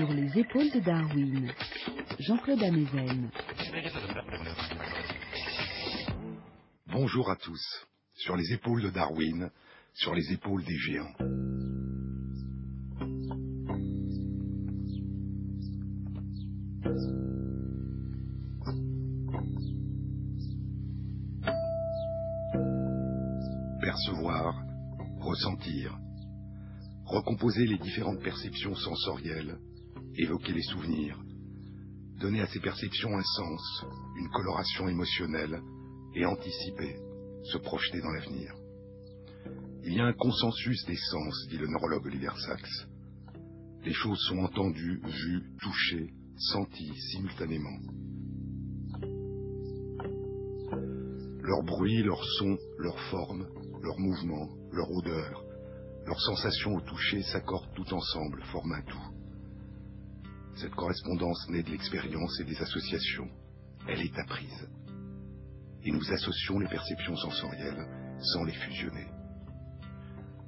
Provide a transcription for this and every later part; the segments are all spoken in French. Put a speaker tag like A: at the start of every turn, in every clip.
A: Sur les épaules de Darwin, Jean-Claude Amezen.
B: Bonjour à tous. Sur les épaules de Darwin, sur les épaules des géants. Percevoir, ressentir, recomposer les différentes perceptions sensorielles, évoquer les souvenirs, donner à ces perceptions un sens, une coloration émotionnelle, et anticiper, se projeter dans l'avenir. Il y a un consensus des sens, dit le neurologue Oliver Sacks. Les choses sont entendues, vues, touchées, senties simultanément. Leur bruit, leur son, leur forme, leur mouvement, leur odeur, leurs sensations au toucher s'accordent tout ensemble, forment un tout. Cette correspondance naît de l'expérience et des associations. Elle est apprise. Et nous associons les perceptions sensorielles sans les fusionner.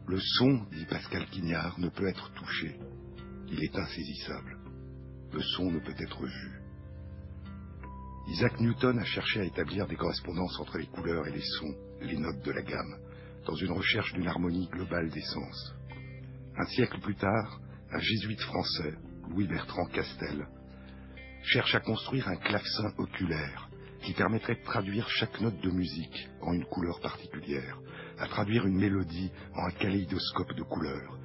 B: Le son, dit Pascal Quignard, ne peut être touché. Il est insaisissable. Le son ne peut être vu. Isaac Newton a cherché à établir des correspondances entre les couleurs et les sons, les notes de la gamme, dans une recherche d'une harmonie globale des sens. Un siècle plus tard, un jésuite français, Louis Bertrand Castel, cherche à construire un clavecin oculaire qui permettrait de traduire chaque note de musique en une couleur particulière, à traduire une mélodie en un kaléidoscope de couleurs.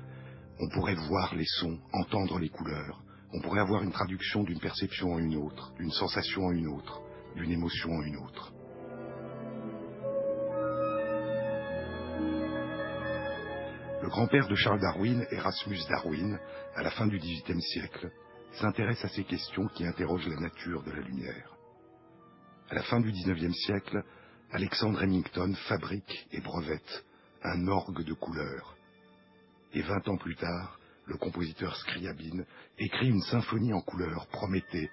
B: On pourrait voir les sons, entendre les couleurs, on pourrait avoir une traduction d'une perception en une autre, d'une sensation en une autre, d'une émotion en une autre. Le grand-père de Charles Darwin, Erasmus Darwin, à la fin du XVIIIe siècle, s'intéresse à ces questions qui interrogent la nature de la lumière. À la fin du XIXe siècle, Alexandre Remington fabrique et brevette un orgue de couleurs. Et vingt ans plus tard, le compositeur Scriabine écrit une symphonie en couleurs, Prométhée,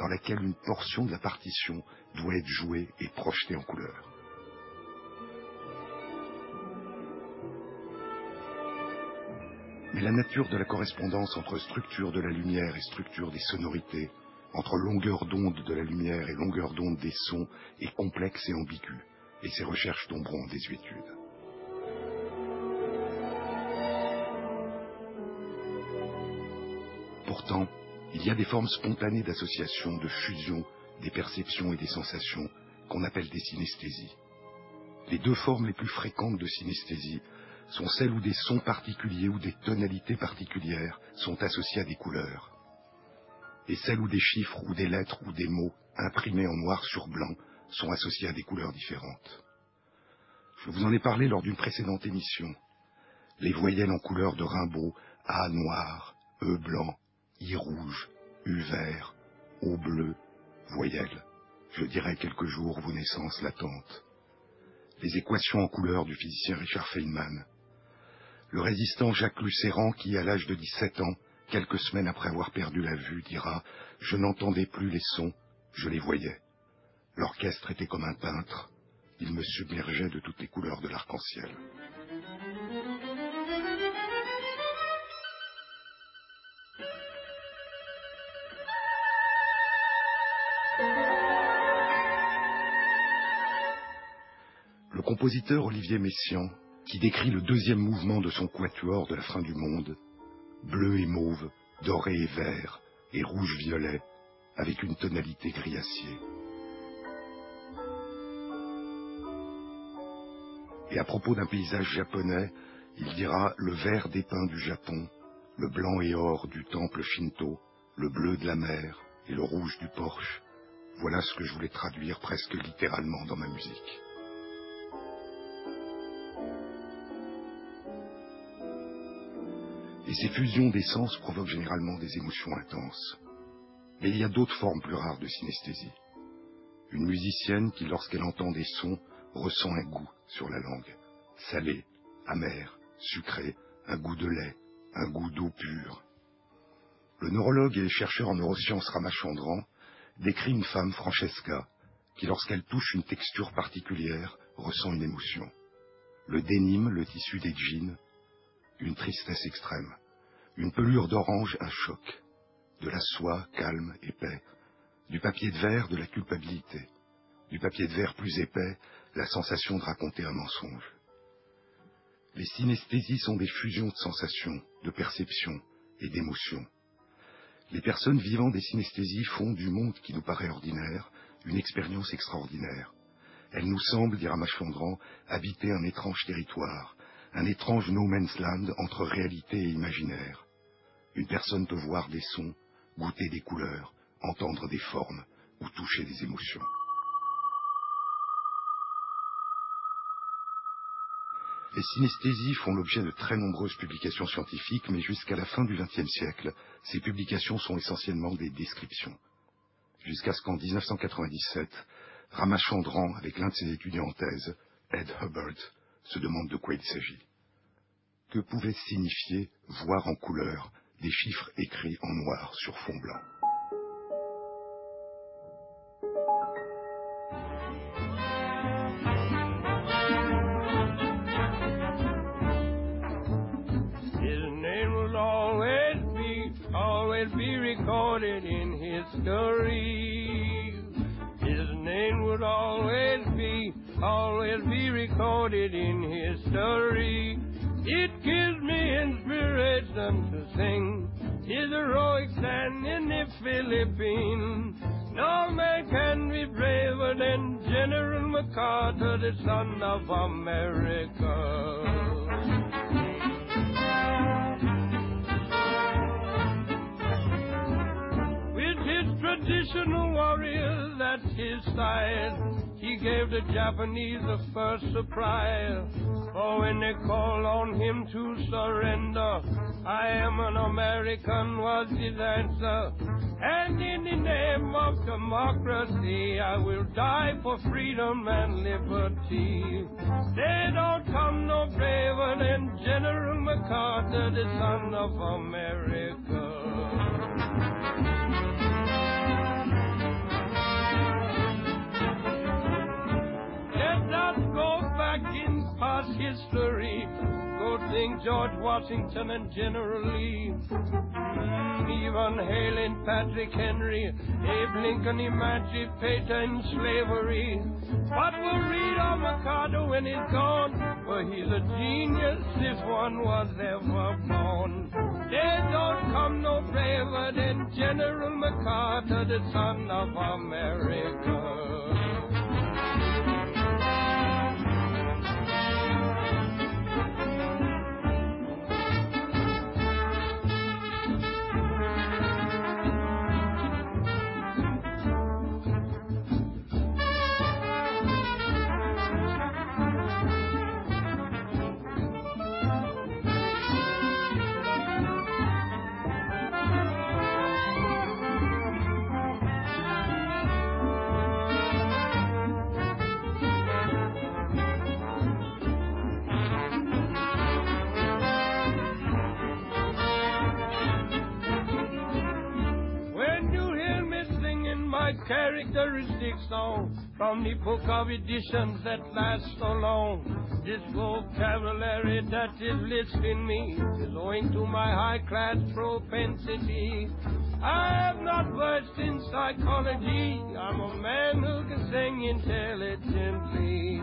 B: dans laquelle une portion de la partition doit être jouée et projetée en couleurs. Mais la nature de la correspondance entre structure de la lumière et structure des sonorités, entre longueur d'onde de la lumière et longueur d'onde des sons, est complexe et ambiguë, et ces recherches tomberont en désuétude. Pourtant, il y a des formes spontanées d'association, de fusion des perceptions et des sensations qu'on appelle des synesthésies. Les deux formes les plus fréquentes de synesthésie sont celles où des sons particuliers ou des tonalités particulières sont associés à des couleurs, et celles où des chiffres ou des lettres ou des mots imprimés en noir sur blanc sont associés à des couleurs différentes. Je vous en ai parlé lors d'une précédente émission. Les voyelles en couleur de Rimbaud, A noir, E blanc, I rouge, U vert, O bleu, voyelles. Je dirai quelques jours vos naissances latentes. Les équations en couleur du physicien Richard Feynman, le résistant Jacques Lucéran, qui, à l'âge de 17 ans, quelques semaines après avoir perdu la vue, dira « Je n'entendais plus les sons, je les voyais. L'orchestre était comme un peintre, il me submergeait de toutes les couleurs de l'arc-en-ciel. » Le compositeur Olivier Messiaen qui décrit le deuxième mouvement de son quatuor de la fin du monde, bleu et mauve, doré et vert, et rouge-violet, avec une tonalité gris-acier. Et à propos d'un paysage japonais, il dira le vert des pins du Japon, le blanc et or du temple Shinto, le bleu de la mer et le rouge du porche. Voilà ce que je voulais traduire presque littéralement dans ma musique. Et ces fusions d'essence provoquent généralement des émotions intenses. Mais il y a d'autres formes plus rares de synesthésie. Une musicienne qui, lorsqu'elle entend des sons, ressent un goût sur la langue, salé, amer, sucré, un goût de lait, un goût d'eau pure. Le neurologue et chercheur en neurosciences Ramachandran décrit une femme, Francesca, qui, lorsqu'elle touche une texture particulière, ressent une émotion. Le dénime, le tissu des jeans, une tristesse extrême, une pelure d'orange, un choc. de la soie calme et paix, du papier de verre de la culpabilité, du papier de verre plus épais, la sensation de raconter un mensonge. Les synesthésies sont des fusions de sensations, de perceptions et d'émotions. Les personnes vivant des synesthésies font du monde qui nous paraît ordinaire une expérience extraordinaire. Elles nous semblent, dit Ramachandran, habiter un étrange territoire, un étrange no man's land entre réalité et imaginaire. Une personne peut voir des sons, goûter des couleurs, entendre des formes ou toucher des émotions. Les synesthésies font l'objet de très nombreuses publications scientifiques, mais jusqu'à la fin du XXe siècle, ces publications sont essentiellement des descriptions. Jusqu'à ce qu'en 1997, Ramachandran, avec l'un de ses étudiants en thèse, Ed Hubbard, se demande de quoi il s'agit. Que pouvait signifier voir en couleur des chiffres écrits en noir sur fond blanc
C: recorded in history. His name would always be, always be recorded in history. It gives me inspiration to sing his heroic stand in the Philippines. No man can be braver than General MacArthur, the son of America. With his traditional warrior, that's his style. He gave the Japanese the first surprise. For when they called on him to surrender, I am an American was his answer. And in the name of democracy, I will die for freedom and liberty. They don't come no braver than General MacArthur, the son of America. Past history. Good thing George Washington and General Lee. Even hailing Patrick Henry, Abe Lincoln emancipating slavery. What will read on MacArthur when he's gone? Well, he's a genius if one was ever born. They don't come no braver than General MacArthur, the son of America. Characteristic song from the book of editions that last so long. This vocabulary that is listening me is owing to my high class propensity. I have not versed in psychology. I'm a man who can sing intelligently.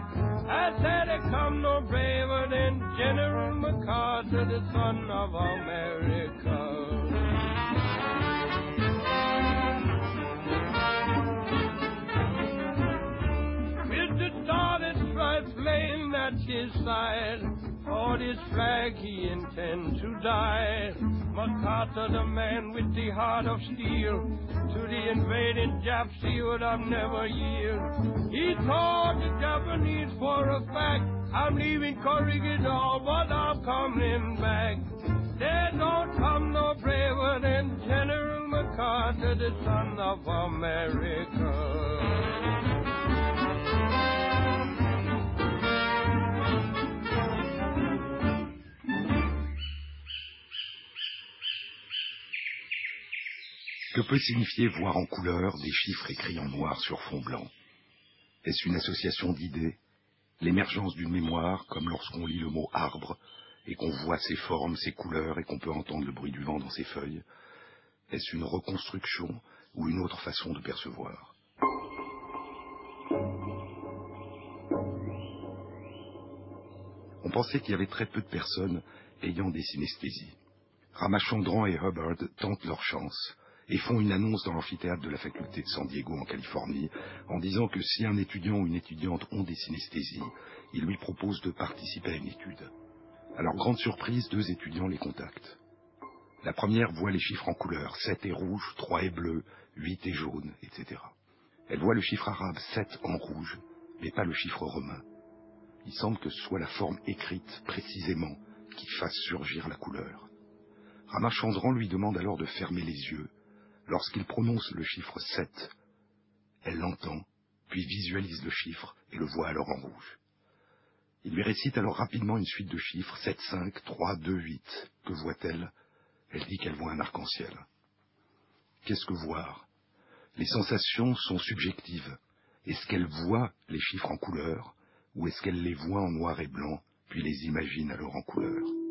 C: I said I come no braver than General MacArthur, the son of America. His side. For this flag he intends to die. MacArthur, the man with the heart of steel, to the invading Japs he would have never yield. He told the Japanese for a fact, I'm leaving Corregidor, but I'm coming back. There don't come no braver than General MacArthur, the son of America.
B: Que peut signifier voir en couleur des chiffres écrits en noir sur fond blanc. Est-ce une association d'idées L'émergence d'une mémoire, comme lorsqu'on lit le mot arbre et qu'on voit ses formes, ses couleurs et qu'on peut entendre le bruit du vent dans ses feuilles? Est-ce une reconstruction ou une autre façon de percevoir? On pensait qu'il y avait très peu de personnes ayant des synesthésies. Ramachandran et Hubbard tentent leur chance et font une annonce dans l'amphithéâtre de la faculté de San Diego en Californie en disant que si un étudiant ou une étudiante ont des synesthésies, ils lui proposent de participer à une étude. Alors, grande surprise, deux étudiants les contactent. La première voit les chiffres en couleur, 7 et rouge, 3 et bleu, 8 et jaune, etc. Elle voit le chiffre arabe 7 en rouge, mais pas le chiffre romain. Il semble que ce soit la forme écrite précisément qui fasse surgir la couleur. Ramachandran lui demande alors de fermer les yeux. Lorsqu'il prononce le chiffre 7, elle l'entend, puis visualise le chiffre et le voit alors en rouge. Il lui récite alors rapidement une suite de chiffres, 7, 5, 3, 2, 8. Que voit-elle? Elle dit qu'elle voit un arc-en-ciel. Qu'est-ce que voir? Les sensations sont subjectives. Est-ce qu'elle voit les chiffres en couleur ou est-ce qu'elle les voit en noir et blanc, puis les imagine alors en couleur?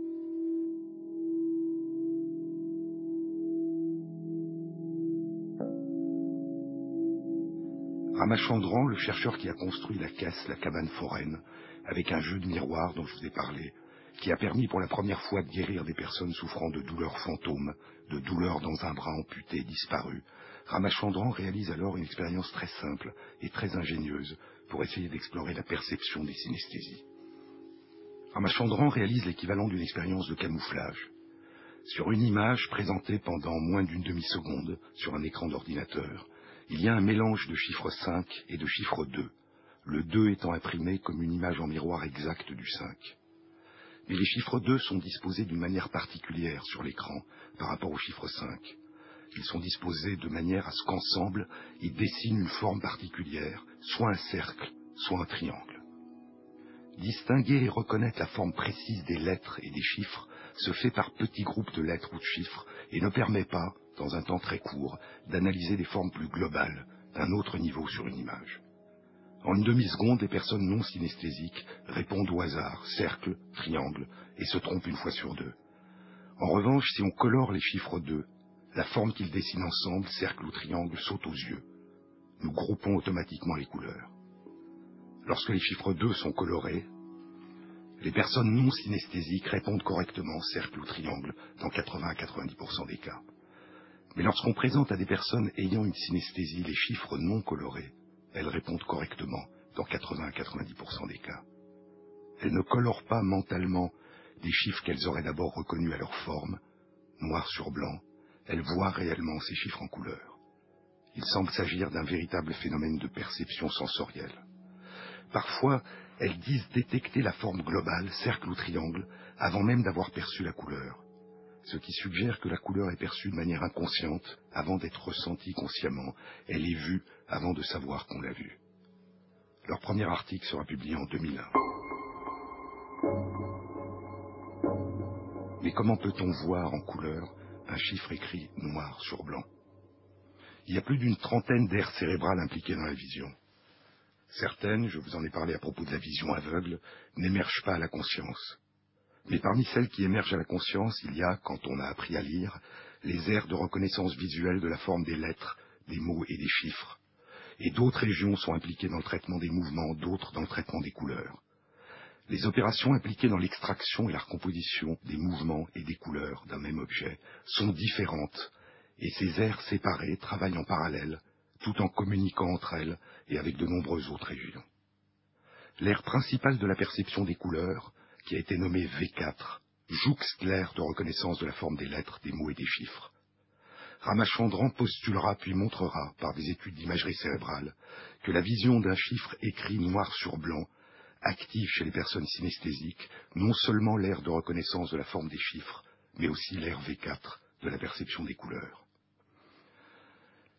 B: Ramachandran, le chercheur qui a construit la caisse, la cabane foraine, avec un jeu de miroir dont je vous ai parlé, qui a permis pour la première fois de guérir des personnes souffrant de douleurs fantômes, de douleurs dans un bras amputé disparu. Ramachandran réalise alors une expérience très simple et très ingénieuse pour essayer d'explorer la perception des synesthésies. Ramachandran réalise l'équivalent d'une expérience de camouflage. Sur une image présentée pendant moins d'une demi-seconde sur un écran d'ordinateur, il y a un mélange de chiffre 5 et de chiffre 2, le 2 étant imprimé comme une image en miroir exacte du 5. Mais les chiffres 2 sont disposés d'une manière particulière sur l'écran par rapport au chiffre 5. Ils sont disposés de manière à ce qu'ensemble, ils dessinent une forme particulière, soit un cercle, soit un triangle. Distinguer et reconnaître la forme précise des lettres et des chiffres se fait par petits groupes de lettres ou de chiffres et ne permet pas, dans un temps très court, d'analyser des formes plus globales d'un autre niveau sur une image. En une demi-seconde, les personnes non synesthésiques répondent au hasard, cercle, triangle, et se trompent une fois sur deux. En revanche, si on colore les chiffres 2, la forme qu'ils dessinent ensemble, cercle ou triangle, saute aux yeux. Nous groupons automatiquement les couleurs. Lorsque les chiffres 2 sont colorés, les personnes non synesthésiques répondent correctement, cercle ou triangle, dans 80 à 90% des cas. Mais lorsqu'on présente à des personnes ayant une synesthésie les chiffres non colorés, elles répondent correctement dans 80 à 90% des cas. Elles ne colorent pas mentalement des chiffres qu'elles auraient d'abord reconnus à leur forme, noir sur blanc, elles voient réellement ces chiffres en couleur. Il semble s'agir d'un véritable phénomène de perception sensorielle. Parfois, elles disent détecter la forme globale, cercle ou triangle, avant même d'avoir perçu la couleur, ce qui suggère que la couleur est perçue de manière inconsciente avant d'être ressentie consciemment. Elle est vue avant de savoir qu'on l'a vue. Leur premier article sera publié en 2001. Mais comment peut-on voir en couleur un chiffre écrit noir sur blanc? Il y a plus d'une trentaine d'aires cérébrales impliquées dans la vision. Certaines, je vous en ai parlé à propos de la vision aveugle, n'émergent pas à la conscience. Mais parmi celles qui émergent à la conscience, il y a, quand on a appris à lire, les aires de reconnaissance visuelle de la forme des lettres, des mots et des chiffres. Et d'autres régions sont impliquées dans le traitement des mouvements, d'autres dans le traitement des couleurs. Les opérations impliquées dans l'extraction et la recomposition des mouvements et des couleurs d'un même objet sont différentes, et ces aires séparées travaillent en parallèle, tout en communiquant entre elles et avec de nombreuses autres régions. L'aire principale de la perception des couleurs, qui a été nommée V4, jouxte l'aire de reconnaissance de la forme des lettres, des mots et des chiffres. Ramachandran postulera puis montrera, par des études d'imagerie cérébrale, que la vision d'un chiffre écrit noir sur blanc active chez les personnes synesthésiques non seulement l'aire de reconnaissance de la forme des chiffres, mais aussi l'aire V4 de la perception des couleurs.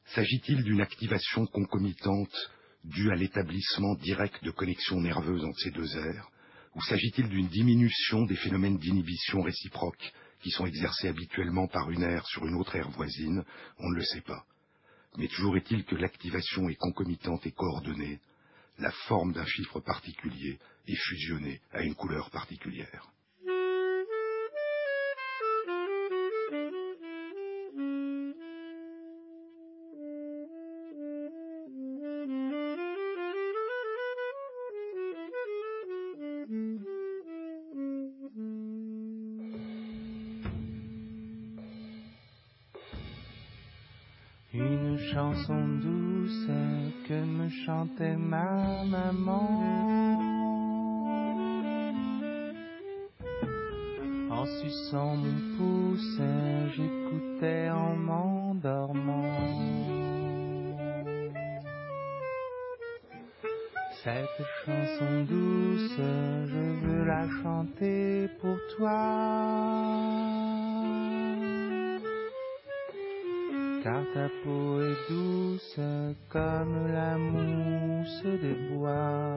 B: S'agit-il d'une activation concomitante due à l'établissement direct de connexions nerveuses entre ces deux aires, ou s'agit-il d'une diminution des phénomènes d'inhibition réciproque qui sont exercés habituellement par une aire sur une autre aire voisine? On ne le sait pas. Mais toujours est-il que l'activation est concomitante et coordonnée, la forme d'un chiffre particulier est fusionnée à une couleur particulière.
D: Chantait ma maman. En suçant mon pouce, j'écoutais en m'endormant. Cette chanson douce, je veux la chanter pour toi. Car ta peau est douce comme la mousse des bois.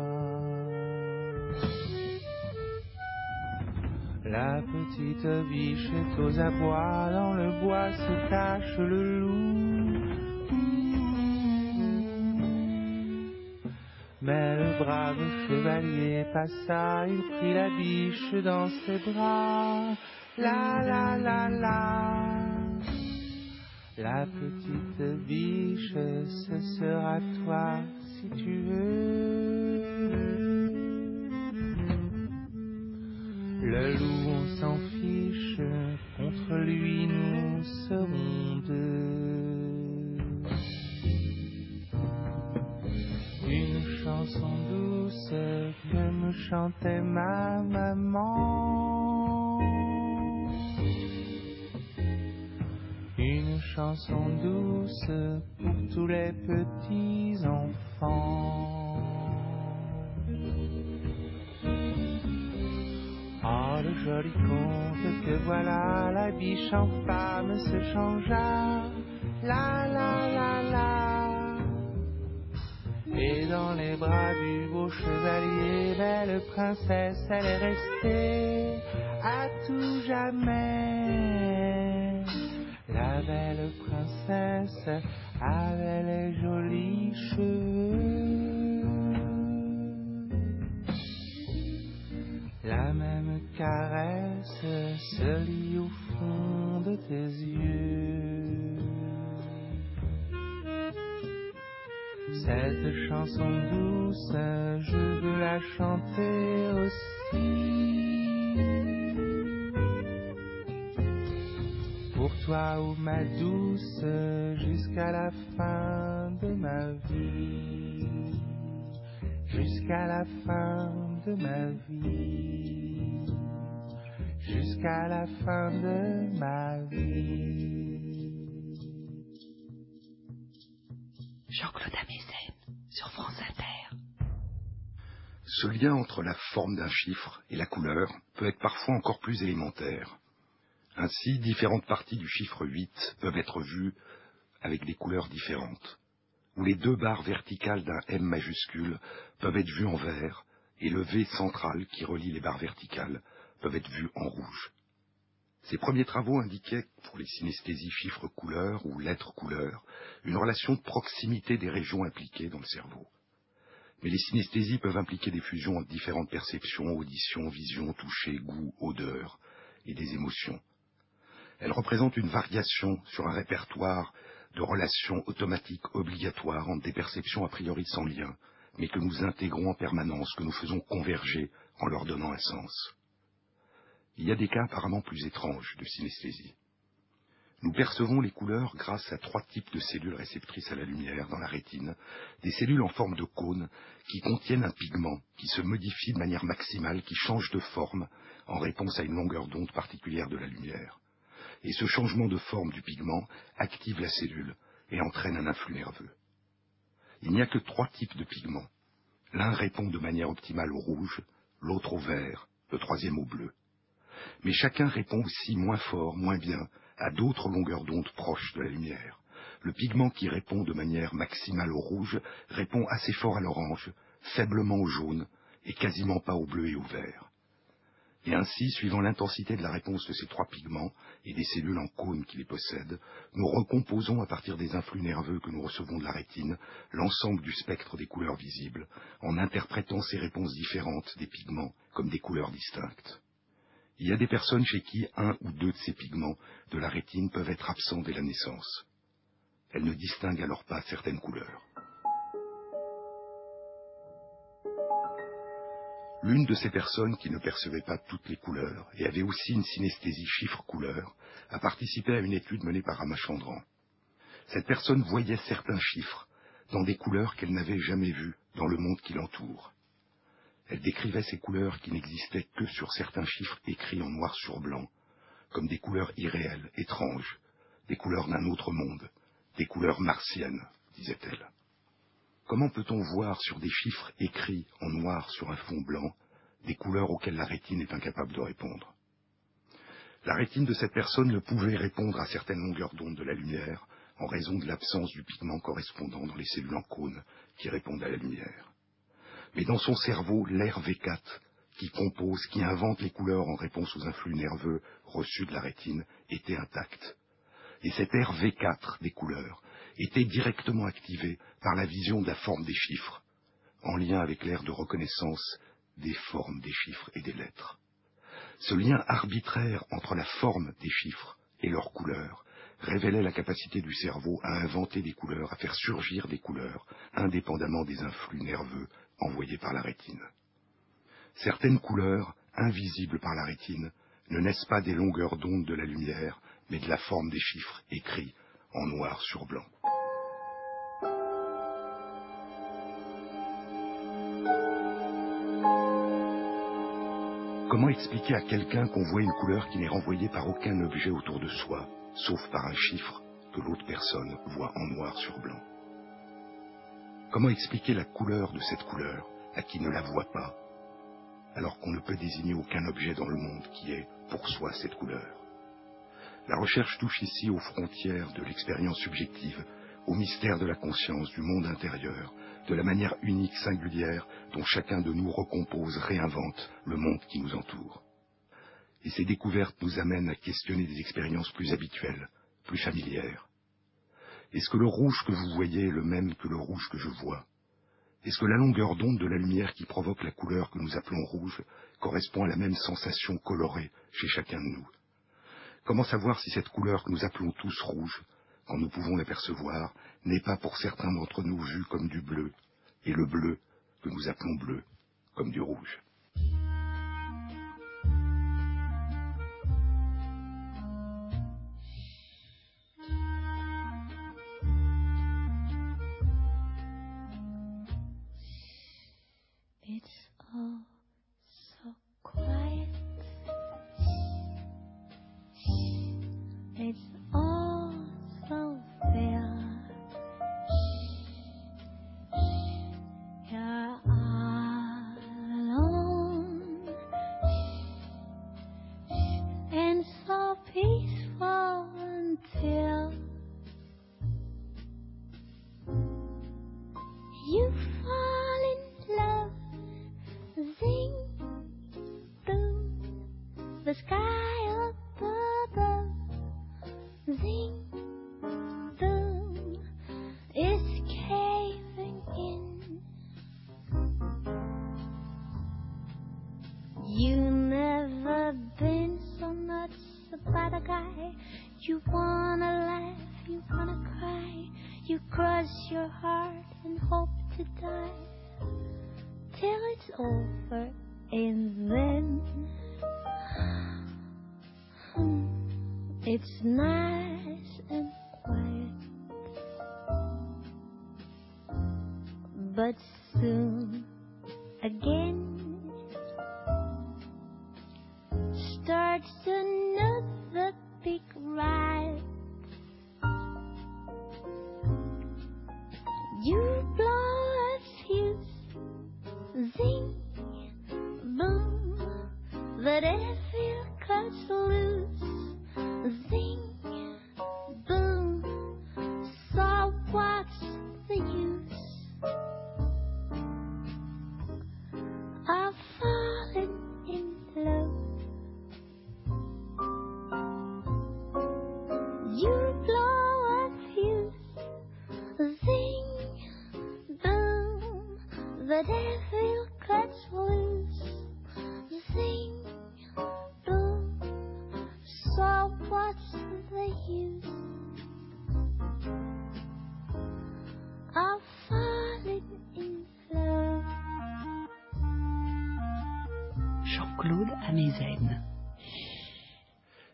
D: La petite biche est aux abois, dans le bois se cache le loup. Mais le brave chevalier passa, il prit la biche dans ses bras. La la la la. La petite biche, ce sera toi si tu veux. Le loup, on s'en fiche, contre lui nous serons deux. Une chanson douce que me chantait ma maman. Chanson douce pour tous les petits enfants. Oh, le joli conte que voilà, la biche en femme se changea. La la la la. Et dans les bras du beau chevalier, belle princesse, elle est restée à tout jamais. La belle princesse avait les jolis cheveux. La même caresse se lit au fond de tes yeux. Cette chanson douce, je veux la chanter aussi. Toi, oh ma douce, jusqu'à la fin de ma vie. Jusqu'à la fin de ma vie. Jusqu'à la fin de ma vie.
A: Jean-Claude Amezen sur France Inter.
B: Ce lien entre la forme d'un chiffre et la couleur peut être parfois encore plus élémentaire. Ainsi, différentes parties du chiffre 8 peuvent être vues avec des couleurs différentes, ou les deux barres verticales d'un M majuscule peuvent être vues en vert, et le V central qui relie les barres verticales peuvent être vues en rouge. Ces premiers travaux indiquaient, pour les synesthésies chiffres-couleurs ou lettres-couleurs, une relation de proximité des régions impliquées dans le cerveau. Mais les synesthésies peuvent impliquer des fusions entre différentes perceptions, audition, vision, toucher, goût, odeur et des émotions. Elles représentent une variation sur un répertoire de relations automatiques obligatoires entre des perceptions a priori sans lien, mais que nous intégrons en permanence, que nous faisons converger en leur donnant un sens. Il y a des cas apparemment plus étranges de synesthésie. Nous percevons les couleurs grâce à trois types de cellules réceptrices à la lumière dans la rétine, des cellules en forme de cône qui contiennent un pigment qui se modifie de manière maximale, qui change de forme en réponse à une longueur d'onde particulière de la lumière. Et ce changement de forme du pigment active la cellule et entraîne un influx nerveux. Il n'y a que trois types de pigments. L'un répond de manière optimale au rouge, l'autre au vert, le troisième au bleu mais chacun répond aussi moins fort, moins bien, à d'autres longueurs d'onde proches de la lumière. Le pigment qui répond de manière maximale au rouge répond assez fort à l'orange, faiblement au jaune, et quasiment pas au bleu et au vert. Et ainsi, suivant l'intensité de la réponse de ces trois pigments et des cellules en cône qui les possèdent, nous recomposons à partir des influx nerveux que nous recevons de la rétine l'ensemble du spectre des couleurs visibles, en interprétant ces réponses différentes des pigments comme des couleurs distinctes. Il y a des personnes chez qui un ou deux de ces pigments de la rétine peuvent être absents dès la naissance. Elles ne distinguent alors pas certaines couleurs. L'une de ces personnes qui ne percevait pas toutes les couleurs et avait aussi une synesthésie chiffre-couleur a participé à une étude menée par Ramachandran. Cette personne voyait certains chiffres dans des couleurs qu'elle n'avait jamais vues dans le monde qui l'entoure. Elle décrivait ces couleurs qui n'existaient que sur certains chiffres écrits en noir sur blanc, comme des couleurs irréelles, étranges, des couleurs d'un autre monde, des couleurs martiennes, disait-elle. Comment peut-on voir sur des chiffres écrits en noir sur un fond blanc des couleurs auxquelles la rétine est incapable de répondre? La rétine de cette personne ne pouvait répondre à certaines longueurs d'onde de la lumière en raison de l'absence du pigment correspondant dans les cellules en cône qui répondent à la lumière. Mais dans son cerveau, l'air V4, qui compose, qui invente les couleurs en réponse aux influx nerveux reçus de la rétine, était intact. Et cet air V4 des couleurs était directement activé par la vision de la forme des chiffres, en lien avec l'air de reconnaissance des formes des chiffres et des lettres. Ce lien arbitraire entre la forme des chiffres et leurs couleurs révélait la capacité du cerveau à inventer des couleurs, à faire surgir des couleurs, indépendamment des influx nerveux envoyés par la rétine. Certaines couleurs, invisibles par la rétine, ne naissent pas des longueurs d'onde de la lumière, mais de la forme des chiffres écrits en noir sur blanc. Comment expliquer à quelqu'un qu'on voit une couleur qui n'est renvoyée par aucun objet autour de soi, sauf par un chiffre que l'autre personne voit en noir sur blanc? Comment expliquer la couleur de cette couleur à qui ne la voit pas, alors qu'on ne peut désigner aucun objet dans le monde qui est pour soi cette couleur? La recherche touche ici aux frontières de l'expérience subjective, au mystère de la conscience, du monde intérieur, de la manière unique, singulière, dont chacun de nous recompose, réinvente le monde qui nous entoure. Et ces découvertes nous amènent à questionner des expériences plus habituelles, plus familières. Est-ce que le rouge que vous voyez est le même que le rouge que je vois? Est-ce que la longueur d'onde de la lumière qui provoque la couleur que nous appelons rouge correspond à la même sensation colorée chez chacun de nous? Comment savoir si cette couleur que nous appelons tous rouge, quand nous pouvons l'apercevoir, n'est pas pour certains d'entre nous vue comme du bleu, et le bleu que nous appelons bleu comme du rouge peace. over and then it's not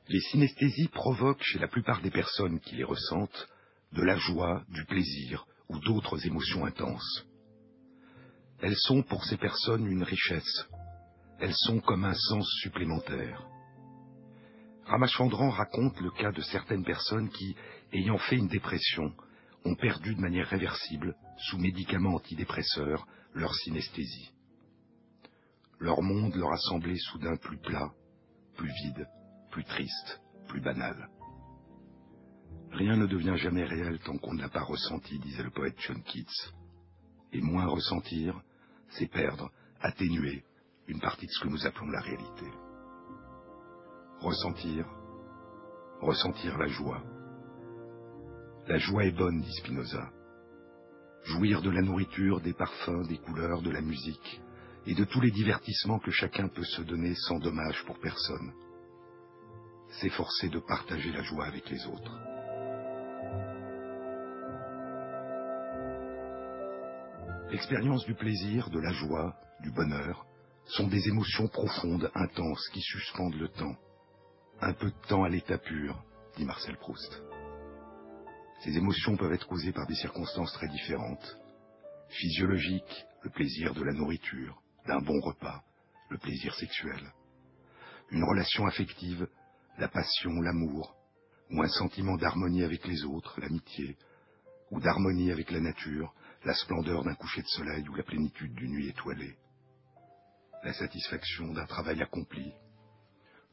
B: Les synesthésies provoquent chez la plupart des personnes qui les ressentent de la joie, du plaisir ou d'autres émotions intenses. Elles sont pour ces personnes une richesse. Elles sont comme un sens supplémentaire. Ramachandran raconte le cas de certaines personnes qui, ayant fait une dépression, ont perdu de manière réversible, sous médicaments antidépresseurs, leur synesthésie. Leur monde leur a semblé soudain plus plat, plus vide, plus triste, plus banal. Rien ne devient jamais réel tant qu'on ne l'a pas ressenti, disait le poète John Keats. Et moins ressentir, c'est perdre, atténuer une partie de ce que nous appelons la réalité. Ressentir, ressentir la joie. La joie est bonne, dit Spinoza. Jouir de la nourriture, des parfums, des couleurs, de la musique, et de tous les divertissements que chacun peut se donner sans dommage pour personne. S'efforcer de partager la joie avec les autres. L'expérience du plaisir, de la joie, du bonheur, sont des émotions profondes, intenses, qui suspendent le temps. Un peu de temps à l'état pur, dit Marcel Proust. Ces émotions peuvent être causées par des circonstances très différentes. Physiologiques, le plaisir de la nourriture, d'un bon repas, le plaisir sexuel. Une relation affective, la passion, l'amour, ou un sentiment d'harmonie avec les autres, l'amitié, ou d'harmonie avec la nature, la splendeur d'un coucher de soleil ou la plénitude d'une nuit étoilée. La satisfaction d'un travail accompli.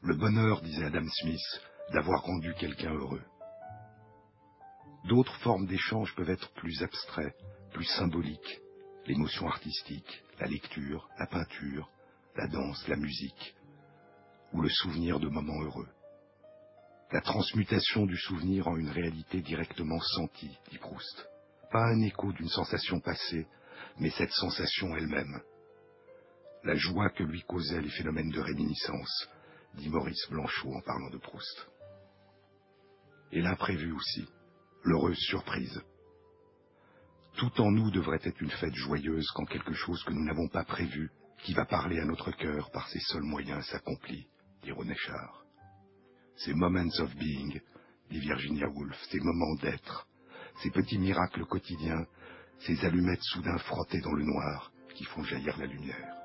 B: Le bonheur, disait Adam Smith, d'avoir rendu quelqu'un heureux. D'autres formes d'échange peuvent être plus abstraits, plus symboliques, l'émotion artistique, la lecture, la peinture, la danse, la musique, ou le souvenir de moments heureux. La transmutation du souvenir en une réalité directement sentie, dit Proust. Pas un écho d'une sensation passée, mais cette sensation elle-même. La joie que lui causaient les phénomènes de réminiscence, dit Maurice Blanchot en parlant de Proust. Et l'imprévu aussi, l'heureuse surprise. Tout en nous devrait être une fête joyeuse quand quelque chose que nous n'avons pas prévu, qui va parler à notre cœur par ses seuls moyens, s'accomplit, dit René Char. Ces moments of being, dit Virginia Woolf, ces moments d'être, ces petits miracles quotidiens, ces allumettes soudain frottées dans le noir qui font jaillir la lumière.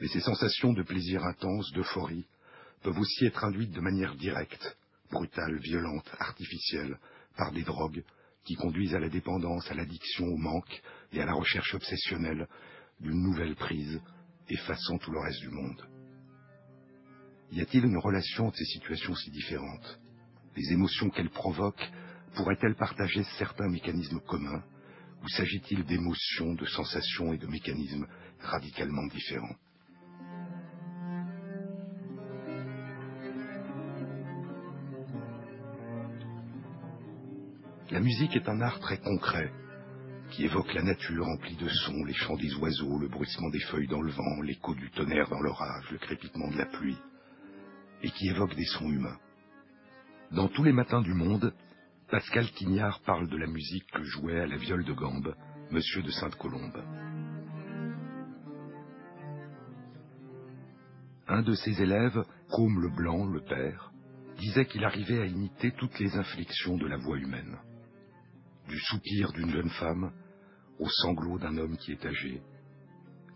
B: Mais ces sensations de plaisir intense, d'euphorie, peuvent aussi être induites de manière directe, brutale, violente, artificielle, par des drogues qui conduisent à la dépendance, à l'addiction, au manque et à la recherche obsessionnelle d'une nouvelle prise, effaçant tout le reste du monde. Y a-t-il une relation de ces situations si différentes? Les émotions qu'elles provoquent pourraient-elles partager certains mécanismes communs ou s'agit-il d'émotions, de sensations et de mécanismes radicalement différents? La musique est un art très concret, qui évoque la nature remplie de sons, les chants des oiseaux, le bruissement des feuilles dans le vent, l'écho du tonnerre dans l'orage, le crépitement de la pluie, et qui évoque des sons humains. Dans tous les matins du monde, Pascal Quignard parle de la musique que jouait à la viole de gambe Monsieur de Sainte-Colombe. Un de ses élèves, Côme le Blanc, le père, disait qu'il arrivait à imiter toutes les inflexions de la voix humaine du soupir d'une jeune femme au sanglot d'un homme qui est âgé,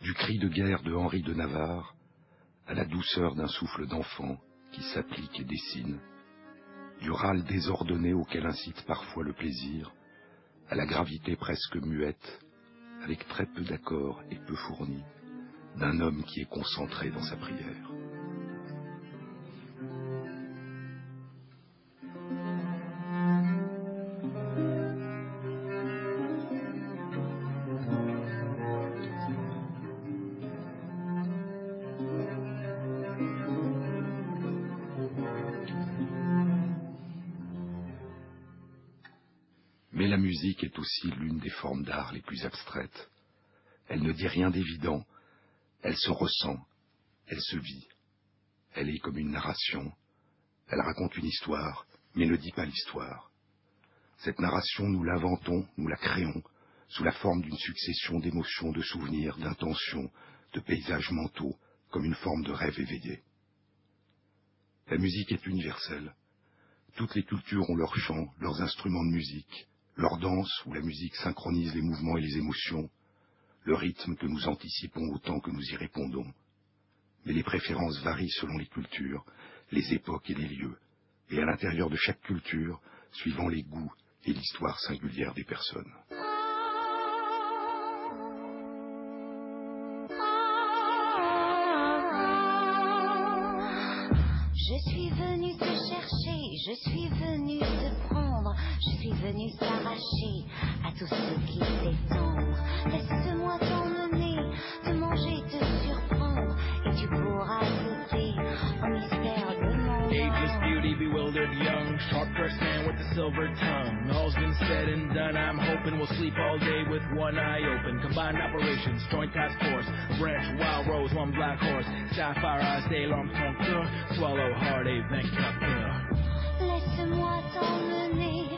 B: du cri de guerre de Henri de Navarre à la douceur d'un souffle d'enfant qui s'applique et dessine, du râle désordonné auquel incite parfois le plaisir, à la gravité presque muette, avec très peu d'accords et peu fournis, d'un homme qui est concentré dans sa prière. Est aussi l'une des formes d'art les plus abstraites. Elle ne dit rien d'évident, elle se ressent, elle se vit. Elle est comme une narration, elle raconte une histoire, mais ne dit pas l'histoire. Cette narration, nous l'inventons, nous la créons, sous la forme d'une succession d'émotions, de souvenirs, d'intentions, de paysages mentaux, comme une forme de rêve éveillé. La musique est universelle. Toutes les cultures ont leurs chants, leurs instruments de musique, leur danse où la musique synchronise les mouvements et les émotions, le rythme que nous anticipons autant que nous y répondons. Mais les préférences varient selon les cultures, les époques et les lieux, et à l'intérieur de chaque culture, suivant les goûts et l'histoire singulière des personnes.
E: Je suis venu te chercher, je suis venu te prendre, je suis venu s'arracher à tout ce qui. Laisse-moi t'emmener, te manger, te surprendre, et tu pourras goûter au mystère de mon
F: Ageless beauty, bewildered young, sharp dressed man with a silver tongue. All's been said and done. I'm hoping we'll sleep all day with one eye open. Combined operations, joint task force, branch, wild rose, one black horse. Sapphire eyes, day long. Swallow hard, a vainqueur.
E: Laisse-moi t'emmener,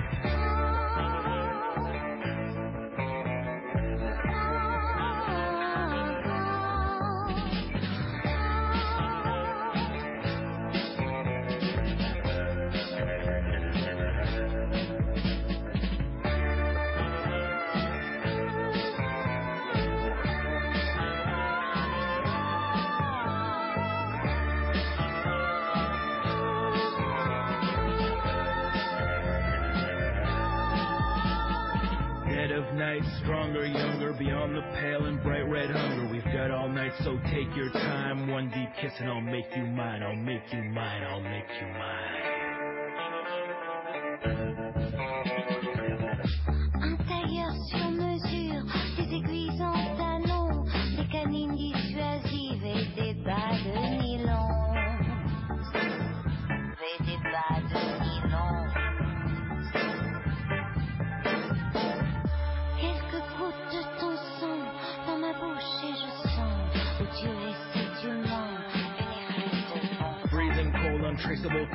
F: stronger, younger, beyond the pale and bright red hunger. We've got all night, so take your time. One deep kiss and I'll make you mine. I'll make you mine. I'll make you mine.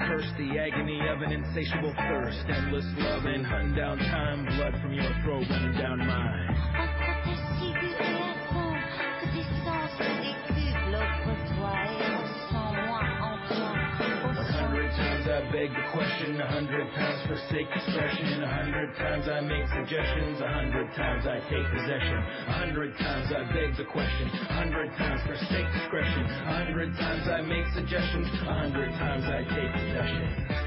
F: Curse, the agony of an insatiable thirst. Endless loving, hunting down time, blood from your throat running down mine. I beg the question, a hundred times forsake discretion, a hundred times I make suggestions, a hundred times I take possession, a hundred times I beg the question, a hundred times forsake discretion, a hundred times I make suggestions, a hundred times I take possession.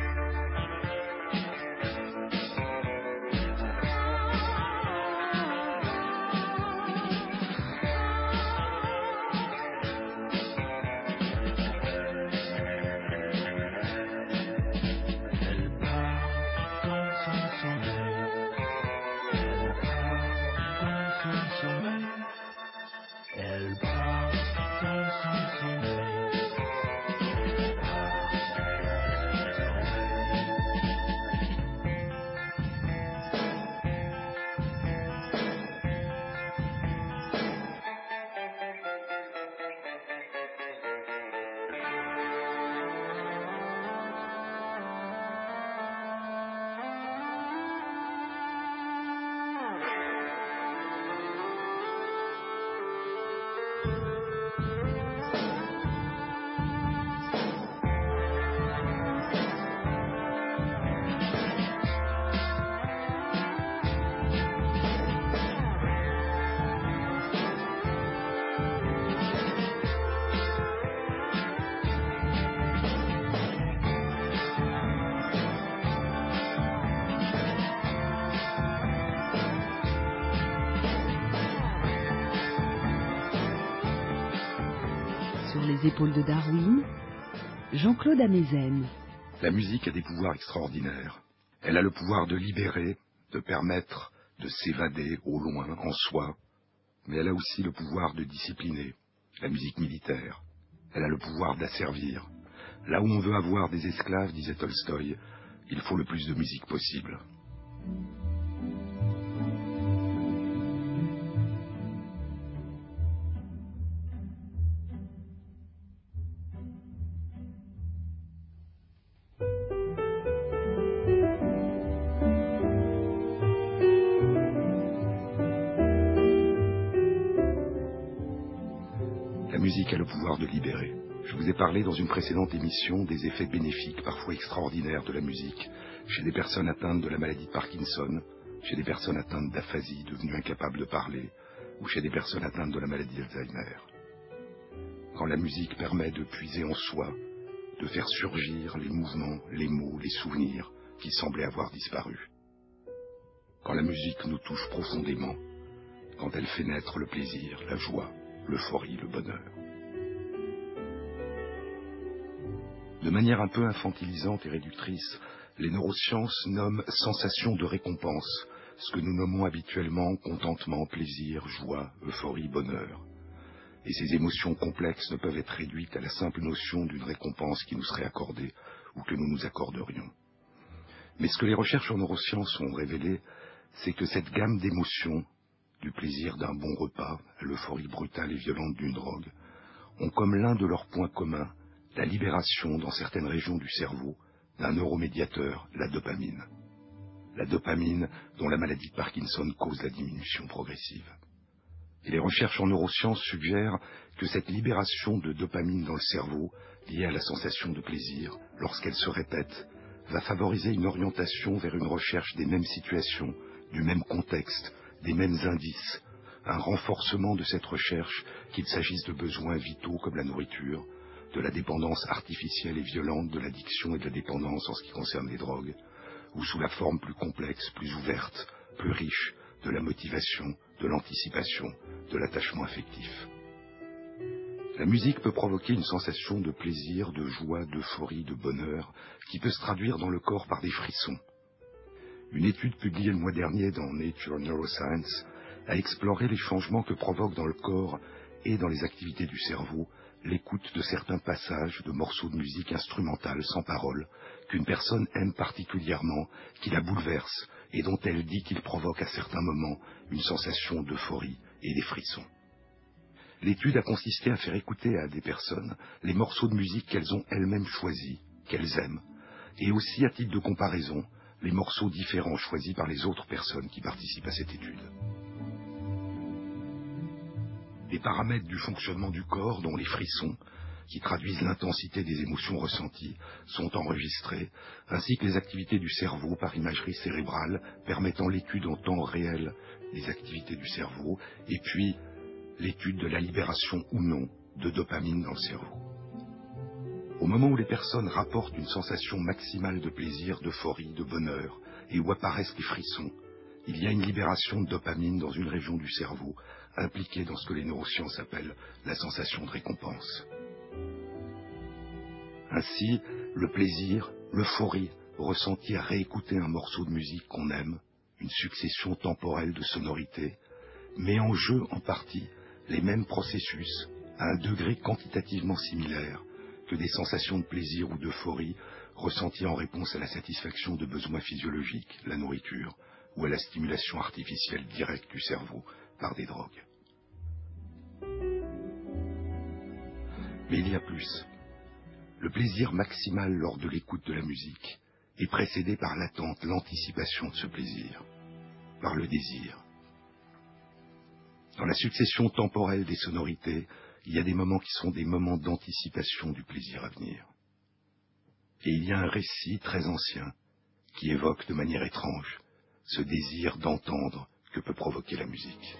A: De Darwin, Jean-Claude.
B: La musique a des pouvoirs extraordinaires. Elle a le pouvoir de libérer, de permettre de s'évader au loin, en soi, mais elle a aussi le pouvoir de discipliner, la musique militaire. Elle a le pouvoir d'asservir. Là où on veut avoir des esclaves, disait Tolstoï, il faut le plus de musique possible. Dans une précédente émission des effets bénéfiques, parfois extraordinaires, de la musique chez des personnes atteintes de la maladie de Parkinson, chez des personnes atteintes d'aphasie devenues incapables de parler, ou chez des personnes atteintes de la maladie d'Alzheimer. Quand la musique permet de puiser en soi, de faire surgir les mouvements, les mots, les souvenirs qui semblaient avoir disparu. Quand la musique nous touche profondément, quand elle fait naître le plaisir, la joie, l'euphorie, le bonheur. De manière un peu infantilisante et réductrice, les neurosciences nomment sensation de récompense, ce que nous nommons habituellement contentement, plaisir, joie, euphorie, bonheur. Et ces émotions complexes ne peuvent être réduites à la simple notion d'une récompense qui nous serait accordée ou que nous nous accorderions. Mais ce que les recherches en neurosciences ont révélé, c'est que cette gamme d'émotions, du plaisir d'un bon repas à l'euphorie brutale et violente d'une drogue, ont comme l'un de leurs points communs la libération dans certaines régions du cerveau d'un neuromédiateur, la dopamine. La dopamine dont la maladie de Parkinson cause la diminution progressive. Et les recherches en neurosciences suggèrent que cette libération de dopamine dans le cerveau, liée à la sensation de plaisir, lorsqu'elle se répète, va favoriser une orientation vers une recherche des mêmes situations, du même contexte, des mêmes indices, un renforcement de cette recherche, qu'il s'agisse de besoins vitaux comme la nourriture, de la dépendance artificielle et violente, de l'addiction et de la dépendance en ce qui concerne les drogues, ou sous la forme plus complexe, plus ouverte, plus riche, de la motivation, de l'anticipation, de l'attachement affectif. La musique peut provoquer une sensation de plaisir, de joie, d'euphorie, de bonheur, qui peut se traduire dans le corps par des frissons. Une étude publiée le mois dernier dans Nature Neuroscience a exploré les changements que provoque dans le corps et dans les activités du cerveau l'écoute de certains passages de morceaux de musique instrumentale sans parole qu'une personne aime particulièrement, qui la bouleverse et dont elle dit qu'il provoque à certains moments une sensation d'euphorie et des frissons. L'étude a consisté à faire écouter à des personnes les morceaux de musique qu'elles ont elles-mêmes choisis, qu'elles aiment, et aussi à titre de comparaison, les morceaux différents choisis par les autres personnes qui participent à cette étude. Les paramètres du fonctionnement du corps, dont les frissons, qui traduisent l'intensité des émotions ressenties, sont enregistrés, ainsi que les activités du cerveau par imagerie cérébrale permettant l'étude en temps réel des activités du cerveau, et puis l'étude de la libération ou non de dopamine dans le cerveau. Au moment où les personnes rapportent une sensation maximale de plaisir, d'euphorie, de bonheur, et où apparaissent les frissons, il y a une libération de dopamine dans une région du cerveau impliquée dans ce que les neurosciences appellent la sensation de récompense. Ainsi, le plaisir, l'euphorie ressentie à réécouter un morceau de musique qu'on aime, une succession temporelle de sonorités, met en jeu en partie les mêmes processus à un degré quantitativement similaire que des sensations de plaisir ou d'euphorie ressenties en réponse à la satisfaction de besoins physiologiques, la nourriture, ou à la stimulation artificielle directe du cerveau par des drogues. Mais il y a plus. Le plaisir maximal lors de l'écoute de la musique est précédé par l'attente, l'anticipation de ce plaisir, par le désir. Dans la succession temporelle des sonorités, il y a des moments qui sont des moments d'anticipation du plaisir à venir. Et il y a un récit très ancien qui évoque de manière étrange ce désir d'entendre que peut provoquer la musique.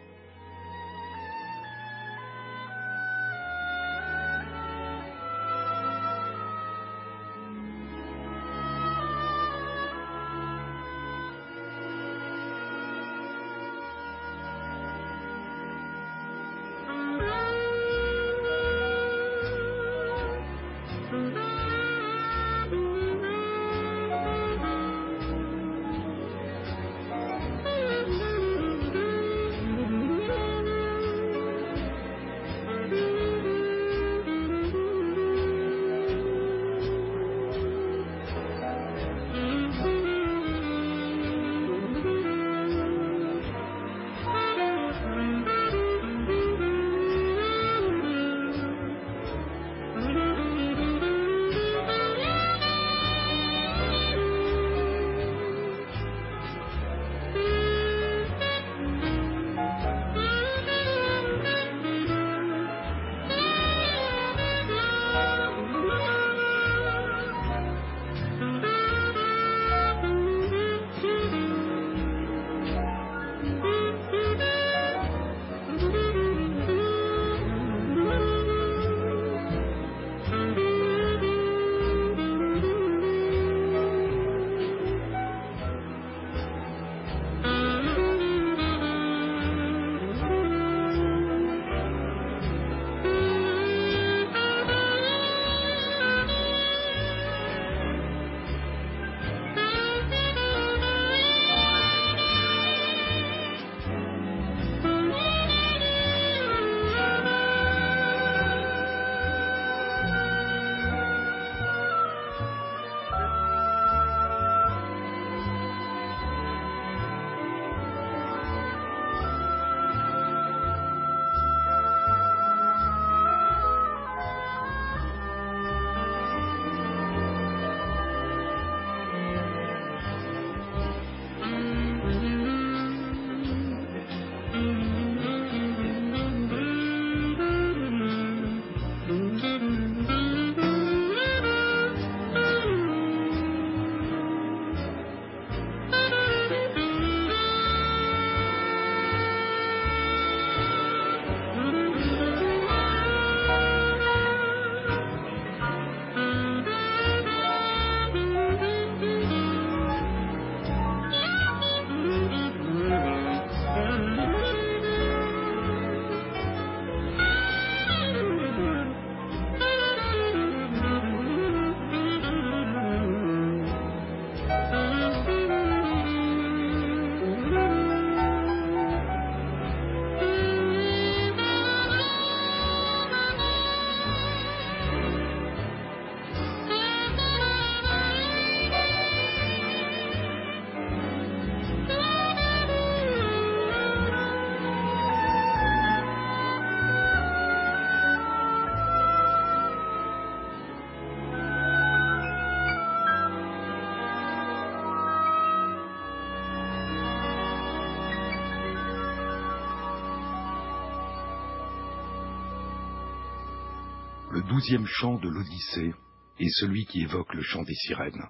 B: Douzième chant de l'Odyssée est celui qui évoque le chant des sirènes.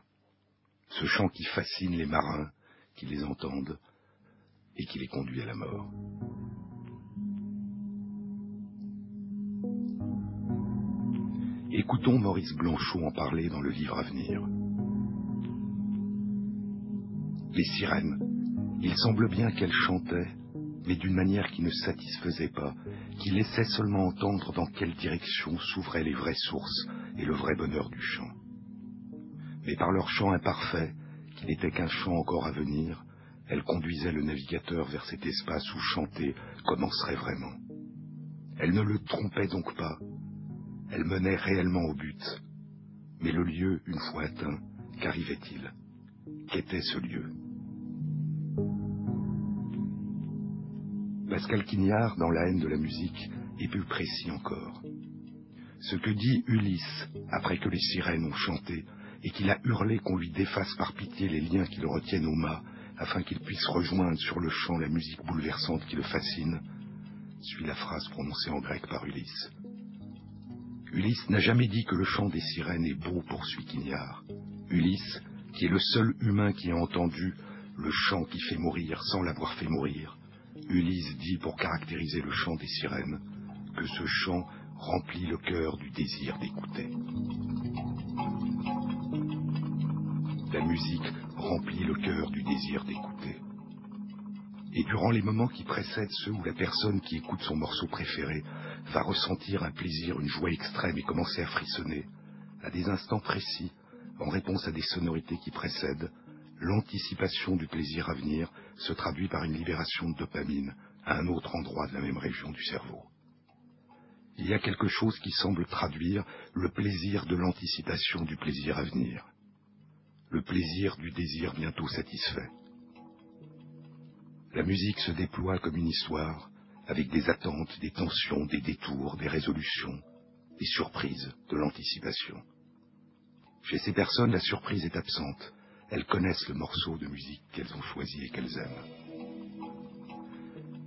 B: Ce chant qui fascine les marins qui les entendent et qui les conduit à la mort. Écoutons Maurice Blanchot en parler dans le livre à venir. Les sirènes, il semble bien qu'elles chantaient, mais d'une manière qui ne satisfaisait pas, qui laissait seulement entendre dans quelle direction s'ouvraient les vraies sources et le vrai bonheur du chant. Mais par leur chant imparfait, qui n'était qu'un chant encore à venir, elles conduisaient le navigateur vers cet espace où chanter commencerait vraiment. Elles ne le trompaient donc pas, elles menaient réellement au but. Mais le lieu, une fois atteint, qu'arrivait-il? Qu'était ce lieu? Pascal Quignard, dans La haine de la musique, est plus précis encore. Ce que dit Ulysse après que les sirènes ont chanté et qu'il a hurlé qu'on lui défasse par pitié les liens qui le retiennent au mât afin qu'il puisse rejoindre sur le champ la musique bouleversante qui le fascine, suit la phrase prononcée en grec par Ulysse. Ulysse n'a jamais dit que le chant des sirènes est beau, poursuit Quignard. Ulysse, qui est le seul humain qui a entendu le chant qui fait mourir sans l'avoir fait mourir, Ulysse dit pour caractériser le chant des sirènes que ce chant remplit le cœur du désir d'écouter. La musique remplit le cœur du désir d'écouter. Et durant les moments qui précèdent ceux où la personne qui écoute son morceau préféré va ressentir un plaisir, une joie extrême et commencer à frissonner, à des instants précis, en réponse à des sonorités qui précèdent, l'anticipation du plaisir à venir se traduit par une libération de dopamine à un autre endroit de la même région du cerveau. Il y a quelque chose qui semble traduire le plaisir de l'anticipation du plaisir à venir, le plaisir du désir bientôt satisfait. La musique se déploie comme une histoire, avec des attentes, des tensions, des détours, des résolutions, des surprises, de l'anticipation. Chez ces personnes, la surprise est absente. Elles connaissent le morceau de musique qu'elles ont choisi et qu'elles aiment.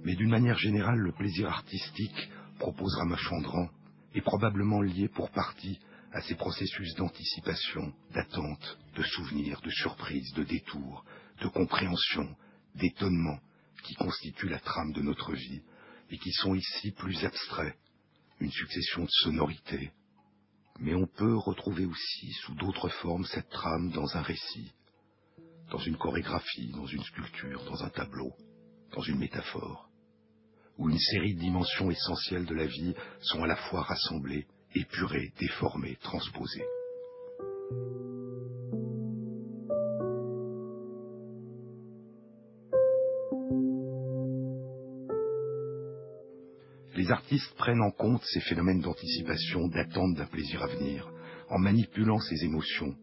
B: Mais d'une manière générale, le plaisir artistique, propose Ramachandran, est probablement lié pour partie à ces processus d'anticipation, d'attente, de souvenir, de surprise, de détour, de compréhension, d'étonnement, qui constituent la trame de notre vie et qui sont ici plus abstraits, une succession de sonorités. Mais on peut retrouver aussi sous d'autres formes cette trame dans un récit, dans une chorégraphie, dans une sculpture, dans un tableau, dans une métaphore, où une série de dimensions essentielles de la vie sont à la fois rassemblées, épurées, déformées, transposées. Les artistes prennent en compte ces phénomènes d'anticipation, d'attente d'un plaisir à venir, en manipulant ces émotions,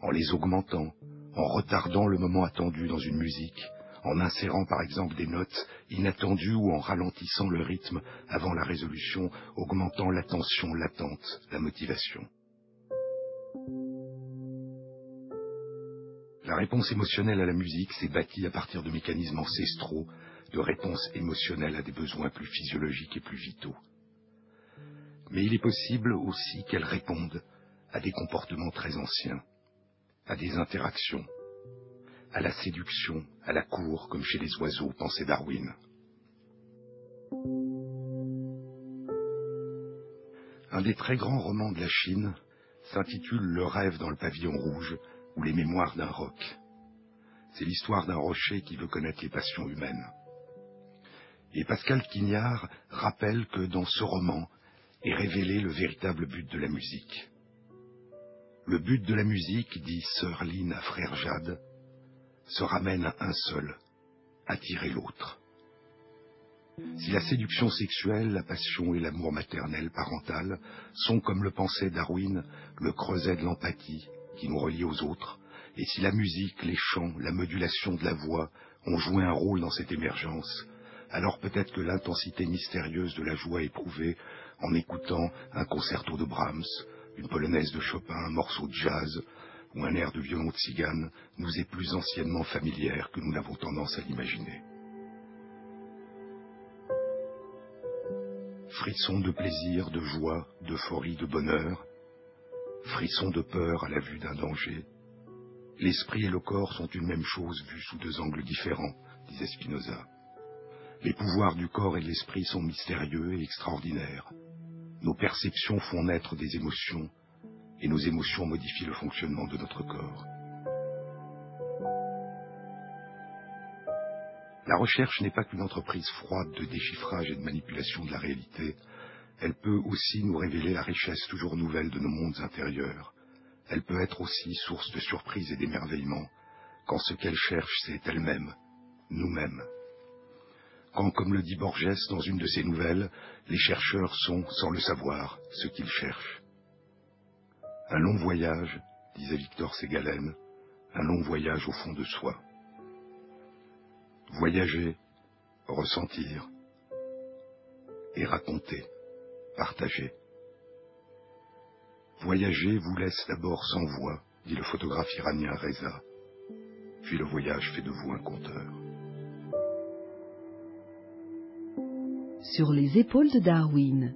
B: en les augmentant, en retardant le moment attendu dans une musique, en insérant par exemple des notes inattendues ou en ralentissant le rythme avant la résolution, augmentant l'attention, l'attente, la motivation. La réponse émotionnelle à la musique s'est bâtie à partir de mécanismes ancestraux de réponse émotionnelle à des besoins plus physiologiques et plus vitaux. Mais il est possible aussi qu'elle réponde à des comportements très anciens, à des interactions, à la séduction, à la cour, comme chez les oiseaux, pensait Darwin. Un des très grands romans de la Chine s'intitule Le rêve dans le pavillon rouge ou les mémoires d'un roc. C'est l'histoire d'un rocher qui veut connaître les passions humaines. Et Pascal Quignard rappelle que dans ce roman est révélé le véritable but de la musique. Le but de la musique, dit Sœur Lynn à Frère Jade, se ramène à un seul, attirer l'autre. Si la séduction sexuelle, la passion et l'amour maternel parental sont, comme le pensait Darwin, le creuset de l'empathie qui nous relie aux autres, et si la musique, les chants, la modulation de la voix ont joué un rôle dans cette émergence, alors peut-être que l'intensité mystérieuse de la joie éprouvée en écoutant un concerto de Brahms, une polonaise de Chopin, un morceau de jazz ou un air de violon de cigane nous est plus anciennement familière que nous n'avons tendance à l'imaginer. frissons de plaisir, de joie, d'euphorie, de bonheur, frissons de peur à la vue d'un danger. L'esprit et le corps sont une même chose vue sous deux angles différents, disait Spinoza. Les pouvoirs du corps et de l'esprit sont mystérieux et extraordinaires. Nos perceptions font naître des émotions, et nos émotions modifient le fonctionnement de notre corps. La recherche n'est pas qu'une entreprise froide de déchiffrage et de manipulation de la réalité, elle peut aussi nous révéler la richesse toujours nouvelle de nos mondes intérieurs. Elle peut être aussi source de surprise et d'émerveillement, quand ce qu'elle cherche, c'est elle-même, nous-mêmes. Quand, comme le dit Borges dans une de ses nouvelles, les chercheurs sont, sans le savoir, ce qu'ils cherchent. Un long voyage, disait Victor Ségalen, un long voyage au fond de soi. Voyager, ressentir et raconter, partager. Voyager vous laisse d'abord sans voix, dit le photographe iranien Reza, puis le voyage fait de vous un conteur.
A: Sur les épaules de Darwin.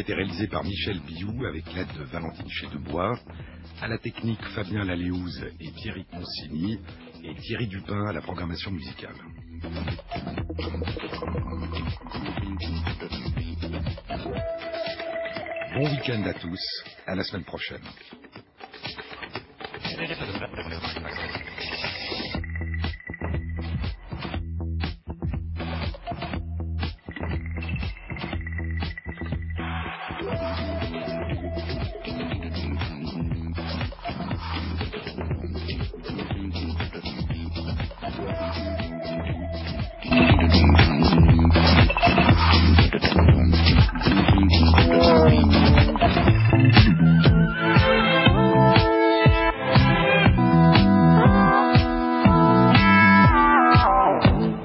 B: A été réalisée par Michel Biou avec l'aide de Valentine Chédebois, à la technique Fabien Laléouz et Thierry Consigny, et Thierry Dupin à la programmation musicale. Bon week-end à tous, à la semaine prochaine.